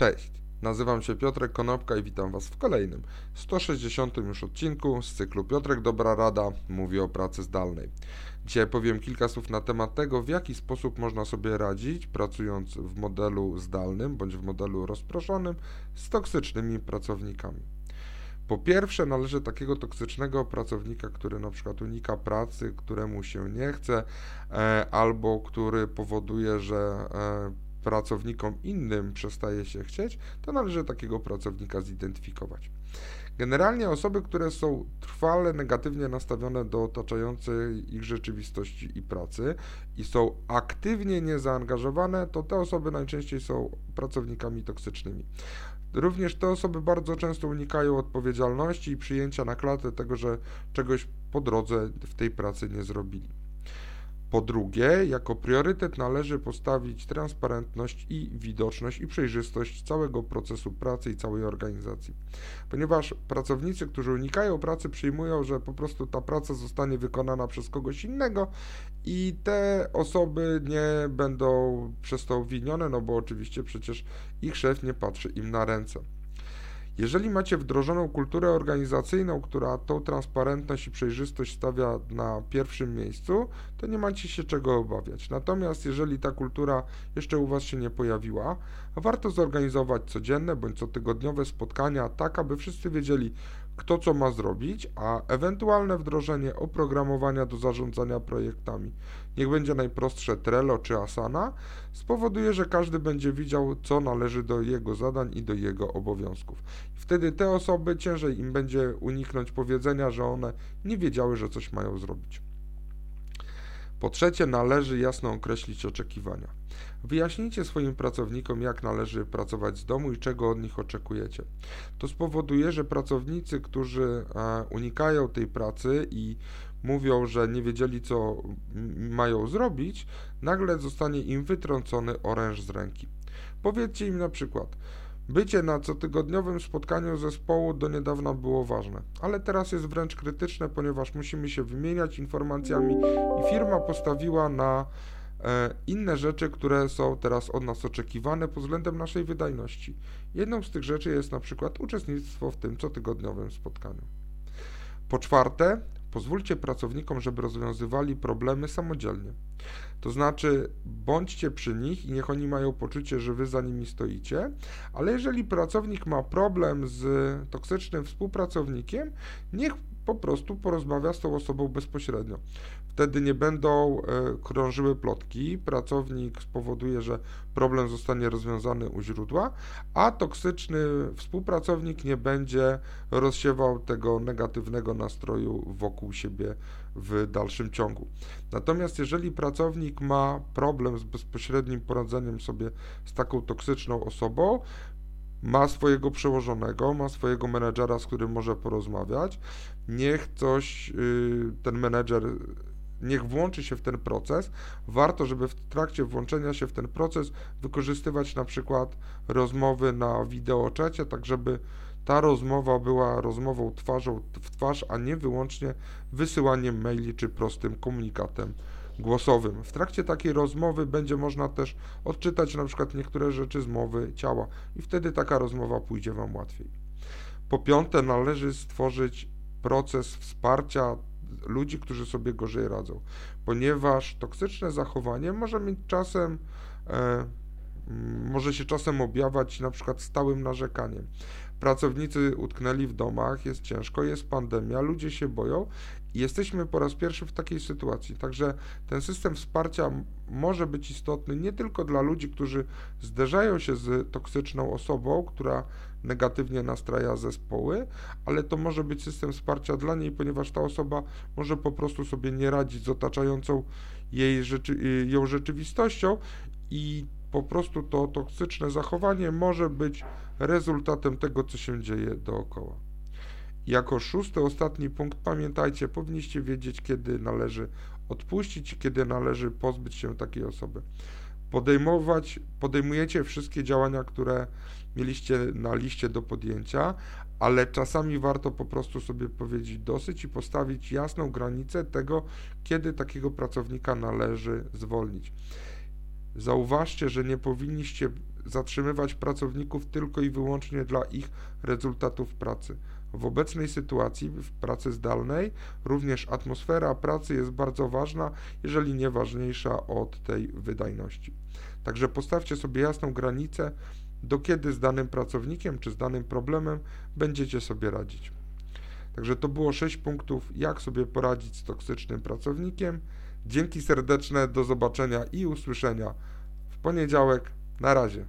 Cześć, nazywam się Piotrek Konopka i witam Was w kolejnym, 160 już odcinku z cyklu Piotrek Dobra Rada mówi o pracy zdalnej. Dzisiaj powiem kilka słów na temat tego, w jaki sposób można sobie radzić, pracując w modelu zdalnym bądź w modelu rozproszonym z toksycznymi pracownikami. Po pierwsze, należy takiego toksycznego pracownika, który na przykład unika pracy, któremu się nie chce, e, albo który powoduje, że e, pracownikom innym przestaje się chcieć, to należy takiego pracownika zidentyfikować. Generalnie osoby, które są trwale negatywnie nastawione do otaczającej ich rzeczywistości i pracy i są aktywnie niezaangażowane, to te osoby najczęściej są pracownikami toksycznymi. Również te osoby bardzo często unikają odpowiedzialności i przyjęcia na klatę tego, że czegoś po drodze w tej pracy nie zrobili. Po drugie, jako priorytet należy postawić transparentność i widoczność i przejrzystość całego procesu pracy i całej organizacji. Ponieważ pracownicy, którzy unikają pracy, przyjmują, że po prostu ta praca zostanie wykonana przez kogoś innego i te osoby nie będą przez to winione, no bo oczywiście przecież ich szef nie patrzy im na ręce. Jeżeli macie wdrożoną kulturę organizacyjną, która tą transparentność i przejrzystość stawia na pierwszym miejscu, to nie macie się czego obawiać. Natomiast jeżeli ta kultura jeszcze u Was się nie pojawiła, warto zorganizować codzienne bądź cotygodniowe spotkania, tak aby wszyscy wiedzieli, kto co ma zrobić, a ewentualne wdrożenie oprogramowania do zarządzania projektami, niech będzie najprostsze Trello czy Asana, spowoduje, że każdy będzie widział, co należy do jego zadań i do jego obowiązków. Wtedy te osoby ciężej im będzie uniknąć powiedzenia, że one nie wiedziały, że coś mają zrobić. Po trzecie, należy jasno określić oczekiwania. Wyjaśnijcie swoim pracownikom, jak należy pracować z domu i czego od nich oczekujecie. To spowoduje, że pracownicy, którzy e, unikają tej pracy i mówią, że nie wiedzieli, co mają zrobić, nagle zostanie im wytrącony oręż z ręki. Powiedzcie im na przykład: Bycie na cotygodniowym spotkaniu zespołu do niedawna było ważne, ale teraz jest wręcz krytyczne, ponieważ musimy się wymieniać informacjami i firma postawiła na e, inne rzeczy, które są teraz od nas oczekiwane pod względem naszej wydajności. Jedną z tych rzeczy jest na przykład uczestnictwo w tym cotygodniowym spotkaniu. Po czwarte, Pozwólcie pracownikom, żeby rozwiązywali problemy samodzielnie. To znaczy, bądźcie przy nich i niech oni mają poczucie, że wy za nimi stoicie, ale jeżeli pracownik ma problem z toksycznym współpracownikiem, niech po prostu porozmawia z tą osobą bezpośrednio. Wtedy nie będą e, krążyły plotki, pracownik spowoduje, że problem zostanie rozwiązany u źródła, a toksyczny współpracownik nie będzie rozsiewał tego negatywnego nastroju wokół siebie w dalszym ciągu. Natomiast jeżeli pracownik ma problem z bezpośrednim poradzeniem sobie z taką toksyczną osobą, ma swojego przełożonego, ma swojego menedżera, z którym może porozmawiać. Niech coś y, ten menedżer niech włączy się w ten proces. Warto, żeby w trakcie włączenia się w ten proces wykorzystywać na przykład rozmowy na wideoczacie, tak żeby ta rozmowa była rozmową twarzą w twarz, a nie wyłącznie wysyłaniem maili czy prostym komunikatem głosowym. W trakcie takiej rozmowy będzie można też odczytać na przykład niektóre rzeczy z mowy ciała i wtedy taka rozmowa pójdzie Wam łatwiej. Po piąte, należy stworzyć proces wsparcia ludzi, którzy sobie gorzej radzą, ponieważ toksyczne zachowanie może mieć czasem e, może się czasem objawiać na przykład stałym narzekaniem. Pracownicy utknęli w domach, jest ciężko, jest pandemia, ludzie się boją i jesteśmy po raz pierwszy w takiej sytuacji. Także ten system wsparcia może być istotny nie tylko dla ludzi, którzy zderzają się z toksyczną osobą, która negatywnie nastraja zespoły, ale to może być system wsparcia dla niej, ponieważ ta osoba może po prostu sobie nie radzić z otaczającą jej rzeczy, ją rzeczywistością i po prostu to toksyczne zachowanie może być rezultatem tego, co się dzieje dookoła. Jako szósty, ostatni punkt, pamiętajcie, powinniście wiedzieć, kiedy należy odpuścić kiedy należy pozbyć się takiej osoby. Podejmować, podejmujecie wszystkie działania, które mieliście na liście do podjęcia, ale czasami warto po prostu sobie powiedzieć dosyć i postawić jasną granicę tego, kiedy takiego pracownika należy zwolnić. Zauważcie, że nie powinniście zatrzymywać pracowników tylko i wyłącznie dla ich rezultatów pracy. W obecnej sytuacji w pracy zdalnej również atmosfera pracy jest bardzo ważna, jeżeli nie ważniejsza od tej wydajności. Także postawcie sobie jasną granicę, do kiedy z danym pracownikiem czy z danym problemem będziecie sobie radzić. Także to było 6 punktów, jak sobie poradzić z toksycznym pracownikiem. Dzięki serdeczne, do zobaczenia i usłyszenia w poniedziałek. Na razie.